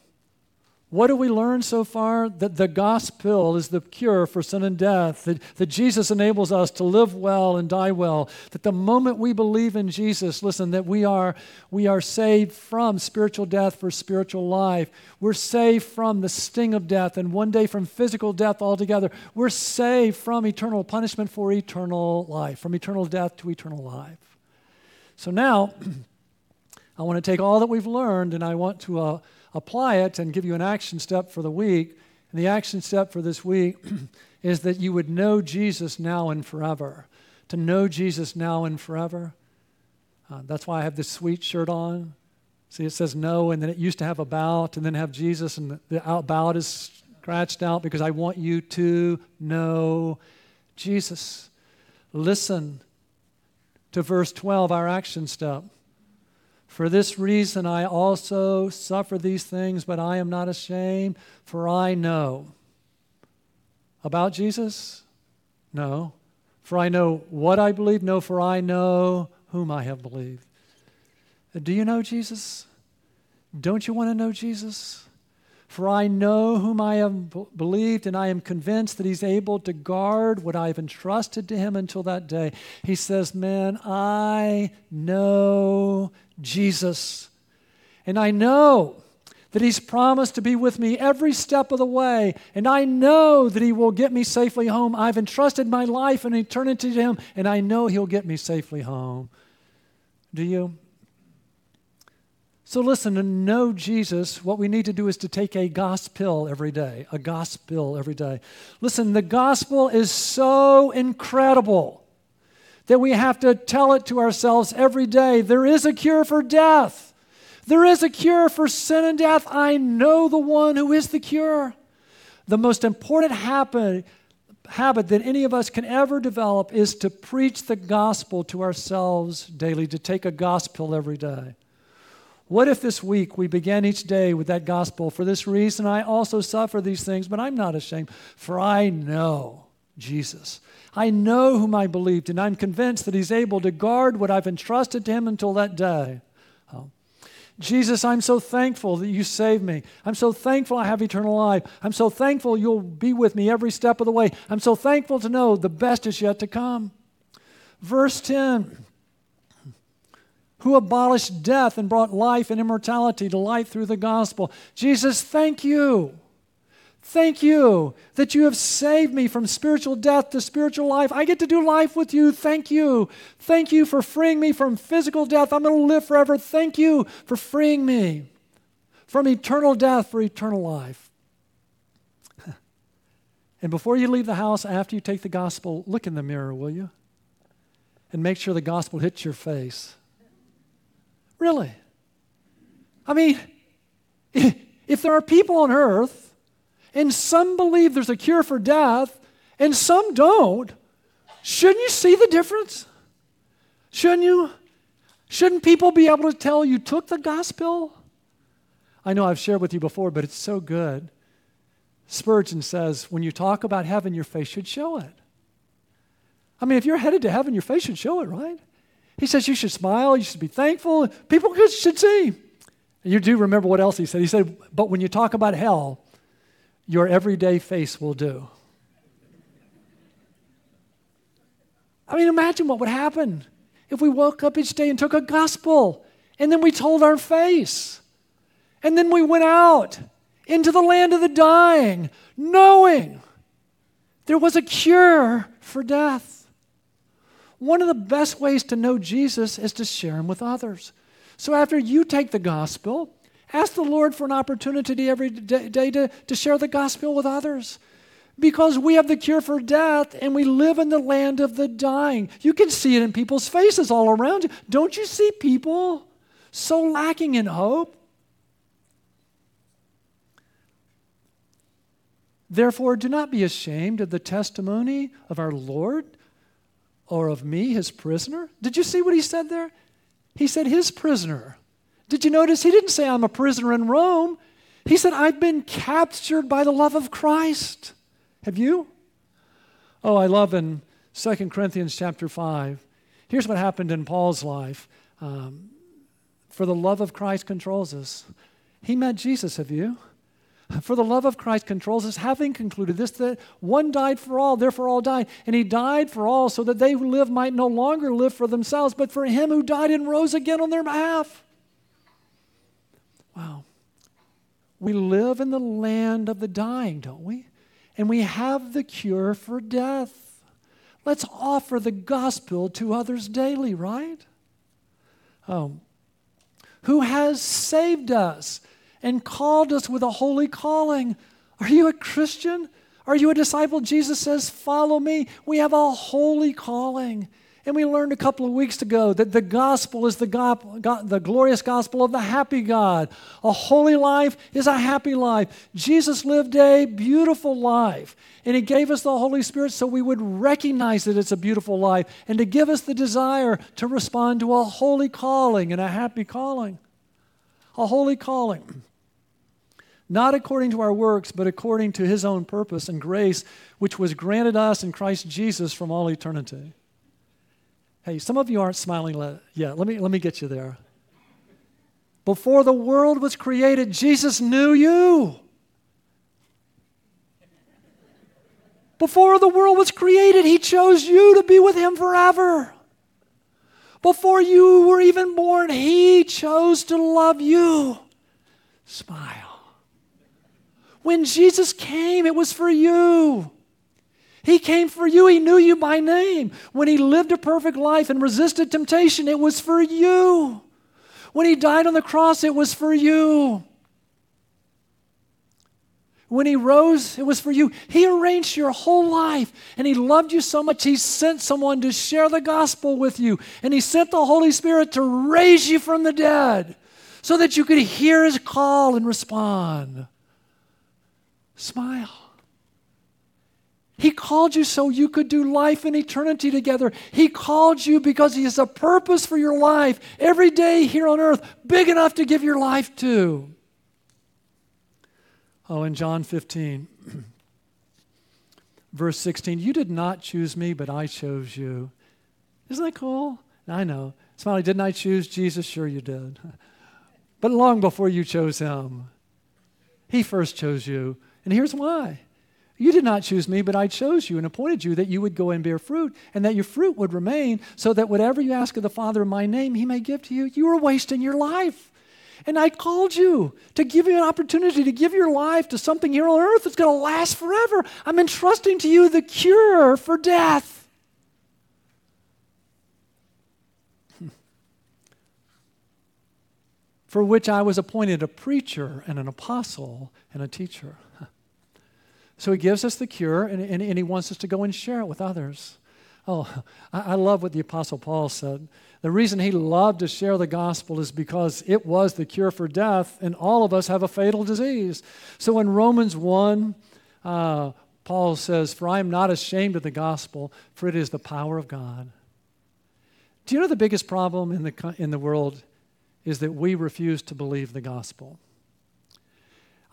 [SPEAKER 2] what do we learn so far? That the gospel is the cure for sin and death, that, that Jesus enables us to live well and die well, that the moment we believe in Jesus, listen, that we are, we are saved from spiritual death for spiritual life. We're saved from the sting of death and one day from physical death altogether. We're saved from eternal punishment for eternal life, from eternal death to eternal life. So now, I want to take all that we've learned and I want to. Uh, apply it and give you an action step for the week. And the action step for this week is that you would know Jesus now and forever. To know Jesus now and forever. Uh, that's why I have this sweet shirt on. See, it says no, and then it used to have about, and then have Jesus, and the about is scratched out because I want you to know Jesus. Listen to verse 12, our action step. For this reason I also suffer these things, but I am not ashamed, for I know. About Jesus? No. For I know what I believe? No, for I know whom I have believed. Do you know Jesus? Don't you want to know Jesus? For I know whom I have believed, and I am convinced that he's able to guard what I have entrusted to him until that day. He says, Man, I know Jesus. And I know that he's promised to be with me every step of the way. And I know that he will get me safely home. I've entrusted my life and eternity to him, and I know he'll get me safely home. Do you? So, listen, to know Jesus, what we need to do is to take a gospel every day, a gospel every day. Listen, the gospel is so incredible that we have to tell it to ourselves every day. There is a cure for death, there is a cure for sin and death. I know the one who is the cure. The most important habit, that any of us can ever develop is to preach the gospel to ourselves daily, to take a gospel every day. What if this week we began each day with that gospel? For this reason, I also suffer these things, but I'm not ashamed, for I know Jesus. I know whom I believed, and I'm convinced that He's able to guard what I've entrusted to Him until that day. Oh. Jesus, I'm so thankful that you saved me. I'm so thankful I have eternal life. I'm so thankful you'll be with me every step of the way. I'm so thankful to know the best is yet to come. Verse 10 who abolished death and brought life and immortality to light through the gospel. Jesus, thank you. Thank you that you have saved me from spiritual death to spiritual life. I get to do life with you. Thank you. Thank you for freeing me from physical death. I'm going to live forever. Thank you for freeing me from eternal death for eternal life. And before you leave the house, after you take the gospel, look in the mirror, will you? And make sure the gospel hits your face. Really? I mean, if there are people on earth and some believe there's a cure for death and some don't, shouldn't you see the difference? Shouldn't you? Shouldn't people be able to tell you took the gospel? I know I've shared with you before, but it's so good. Spurgeon says, when you talk about heaven, your face should show it. I mean, if you're headed to heaven, your face should show it, right? He says you should smile, you should be thankful. People should see. And you do remember what else he said. He said, But when you talk about hell, your everyday face will do. I mean, imagine what would happen if we woke up each day and took a gospel and then we told our face. And then we went out into the land of the dying, knowing there was a cure for death. One of the best ways to know Jesus is to share him with others. So after you take the gospel, ask the Lord for an opportunity every day to, to share the gospel with others. Because we have the cure for death and we live in the land of the dying. You can see it in people's faces all around you. Don't you see people so lacking in hope? Therefore, do not be ashamed of the testimony of our Lord or of me, his prisoner? Did you see what he said there? He said, his prisoner. Did you notice he didn't say, I'm a prisoner in Rome? He said, I've been captured by the love of Christ. Have you? Oh, I love in 2 Corinthians chapter 5. Here's what happened in Paul's life. Um, for the love of Christ controls us. He met Jesus, have you? For the love of Christ controls us, having concluded this, that one died for all, therefore all died. And he died for all, so that they who live might no longer live for themselves, but for him who died and rose again on their behalf. Wow. We live in the land of the dying, don't we? And we have the cure for death. Let's offer the gospel to others daily, right? Oh. Who has saved us and called us with a holy calling. Are you a Christian? Are you a disciple? Jesus says, Follow me. We have a holy calling. And we learned a couple of weeks ago that the gospel is the, go- God, the glorious gospel of the happy God. A holy life is a happy life. Jesus lived a beautiful life, and He gave us the Holy Spirit so we would recognize that it's a beautiful life and to give us the desire to respond to a holy calling and a happy calling. A holy calling. Not according to our works, but according to His own purpose and grace, which was granted us in Christ Jesus from all eternity. Hey, some of you aren't smiling yet. Let me, let me get you there. Before the world was created, Jesus knew you. Before the world was created, He chose you to be with Him forever. Before you were even born, He chose to love you. Smile. When Jesus came, it was for you. He came for you. He knew you by name. When he lived a perfect life and resisted temptation, it was for you. When he died on the cross, it was for you. When he rose, it was for you. He arranged your whole life and he loved you so much, he sent someone to share the gospel with you. And he sent the Holy Spirit to raise you from the dead so that you could hear his call and respond. Smile. He called you so you could do life and eternity together. He called you because He has a purpose for your life every day here on earth, big enough to give your life to. Oh, in John 15, verse 16, you did not choose me, but I chose you. Isn't that cool? I know. Smiley, didn't I choose Jesus? Sure, you did. But long before you chose him, he first chose you. And here's why you did not choose me, but I chose you and appointed you that you would go and bear fruit, and that your fruit would remain, so that whatever you ask of the Father in my name, he may give to you. You are wasting your life. And I called you to give you an opportunity to give your life to something here on earth that's going to last forever. I'm entrusting to you the cure for death. for which I was appointed a preacher and an apostle and a teacher. So he gives us the cure and, and, and, he wants us to go and share it with others. Oh, I, I love what the Apostle Paul said. The reason he loved to share the gospel is because it was the cure for death, and all of us have a fatal disease. So in Romans 1, uh, Paul says, For I am not ashamed of the gospel, for it is the power of God. Do you know the biggest problem in the, in the world is that we refuse to believe the gospel?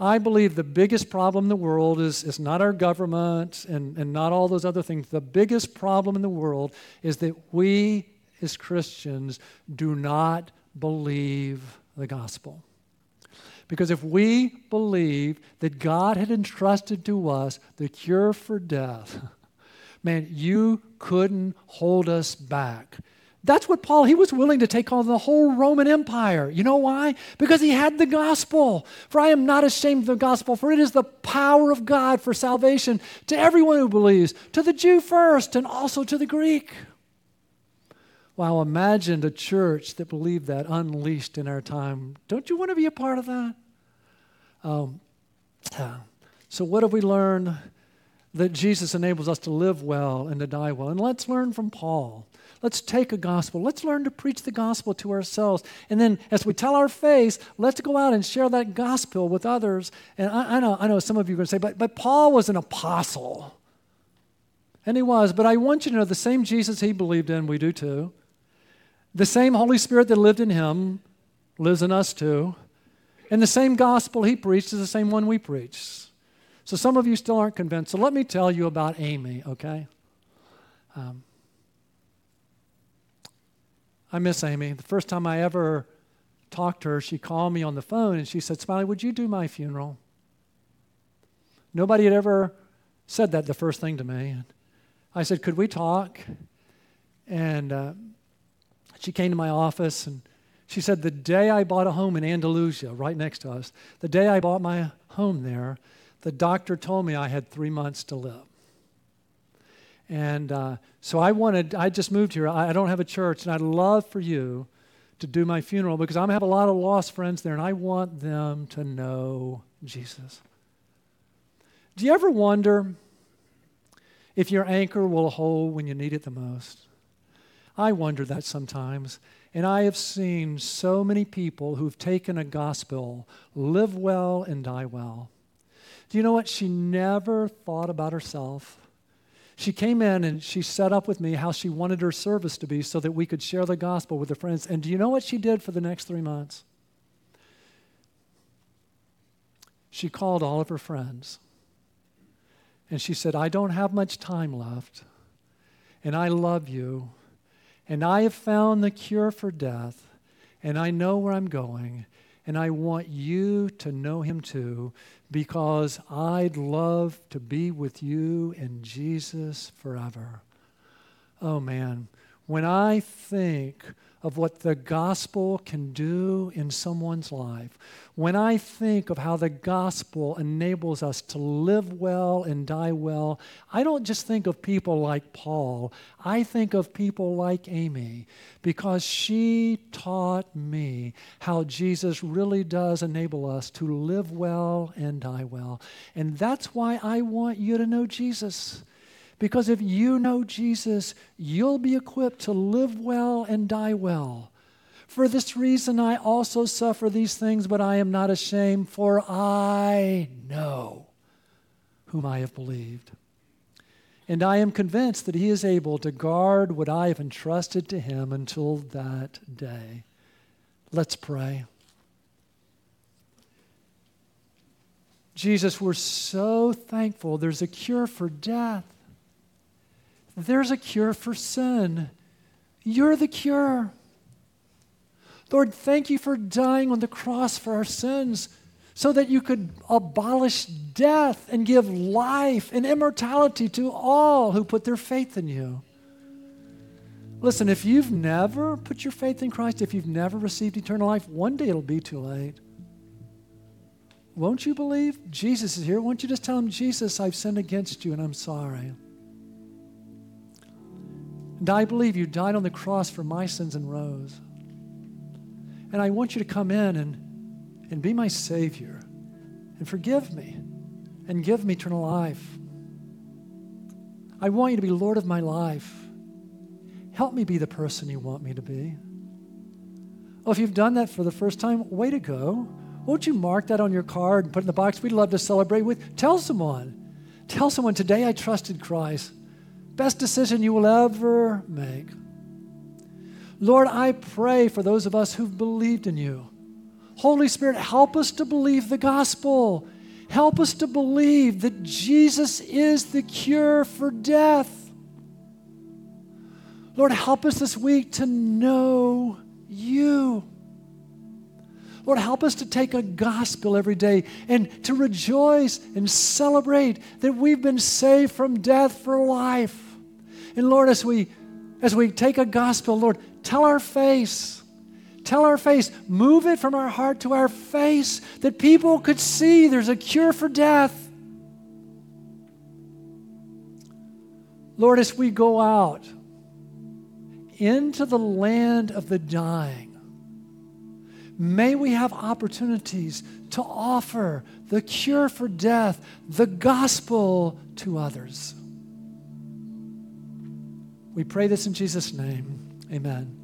[SPEAKER 2] I believe the biggest problem in the world is, is not our government and, and not all those other things. The biggest problem in the world is that we as Christians do not believe the gospel. Because if we believe that God had entrusted to us the cure for death, man, you couldn't hold us back. That's what Paul, he was willing to take on the whole Roman Empire. You know why? Because he had the gospel. For I am not ashamed of the gospel, for it is the power of God for salvation to everyone who believes, to the Jew first, and also to the Greek. Wow, imagine a church that believed that unleashed in our time. Don't you want to be a part of that? Um, so, what have we learned? That Jesus enables us to live well and to die well. And let's learn from Paul. Let's take a gospel. Let's learn to preach the gospel to ourselves. And then as we tell our faith, let's go out and share that gospel with others. And I, I know, I know some of you are going to say, but, but Paul was an apostle. And he was. But I want you to know the same Jesus he believed in, we do too. The same Holy Spirit that lived in him lives in us too. And the same gospel he preached is the same one we preach. So some of you still aren't convinced. So let me tell you about Amy, okay? Um, I miss Amy. The first time I ever talked to her, she called me on the phone and she said, Smiley, would you do my funeral? Nobody had ever said that the first thing to me. I said, Could we talk? And uh, she came to my office and she said, The day I bought a home in Andalusia, right next to us, the day I bought my home there, the doctor told me I had three months to live. And uh, so I wanted, I just moved here. I, don't have a church, and I'd love for you to do my funeral because I'm to have a lot of lost friends there, and I want them to know Jesus. Do you ever wonder if your anchor will hold when you need it the most? I wonder that sometimes. And I have seen so many people who've taken a gospel, live well and die well. Do you know what? She never thought about herself. She came in and she set up with me how she wanted her service to be so that we could share the gospel with her friends. And do you know what she did for the next three months? She called all of her friends and she said, I don't have much time left, and I love you, and I have found the cure for death, and I know where I'm going, and I want you to know him too, because I'd love to be with you in Jesus forever. Oh man, when I think of what the gospel can do in someone's life, when I think of how the gospel enables us to live well and die well, I don't just think of people like Paul. I think of people like Amy because she taught me how Jesus really does enable us to live well and die well. And that's why I want you to know Jesus. Because if you know Jesus, you'll be equipped to live well and die well. For this reason, I also suffer these things, but I am not ashamed, for I know whom I have believed. And I am convinced that he is able to guard what I have entrusted to him until that day. Let's pray. Jesus, we're so thankful there's a cure for death. There's a cure for sin. You're the cure. Lord, thank you for dying on the cross for our sins so that you could abolish death and give life and immortality to all who put their faith in you. Listen, if you've never put your faith in Christ, if you've never received eternal life, one day it'll be too late. Won't you believe? Jesus is here. Won't you just tell him, Jesus, I've sinned against you and I'm sorry. And I believe you died on the cross for my sins and rose. And I want you to come in and, and be my Savior and forgive me and give me eternal life. I want you to be Lord of my life. Help me be the person you want me to be. Oh, if you've done that for the first time, way to go. Won't you mark that on your card and put it in the box? We'd love to celebrate with. Tell someone. Tell someone today I trusted Christ. Best decision you will ever make. Lord, I pray for those of us who've believed in you. Holy Spirit, help us to believe the gospel. Help us to believe that Jesus is the cure for death. Lord, help us this week to know you. Lord, help us to take a gospel every day and to rejoice and celebrate that we've been saved from death for life. And Lord, as we as we take a gospel, Lord, tell our face. Tell our face, move it from our heart to our face that people could see there's a cure for death. Lord, as we go out into the land of the dying, May we have opportunities to offer the cure for death, the gospel to others. We pray this in Jesus' name. Amen.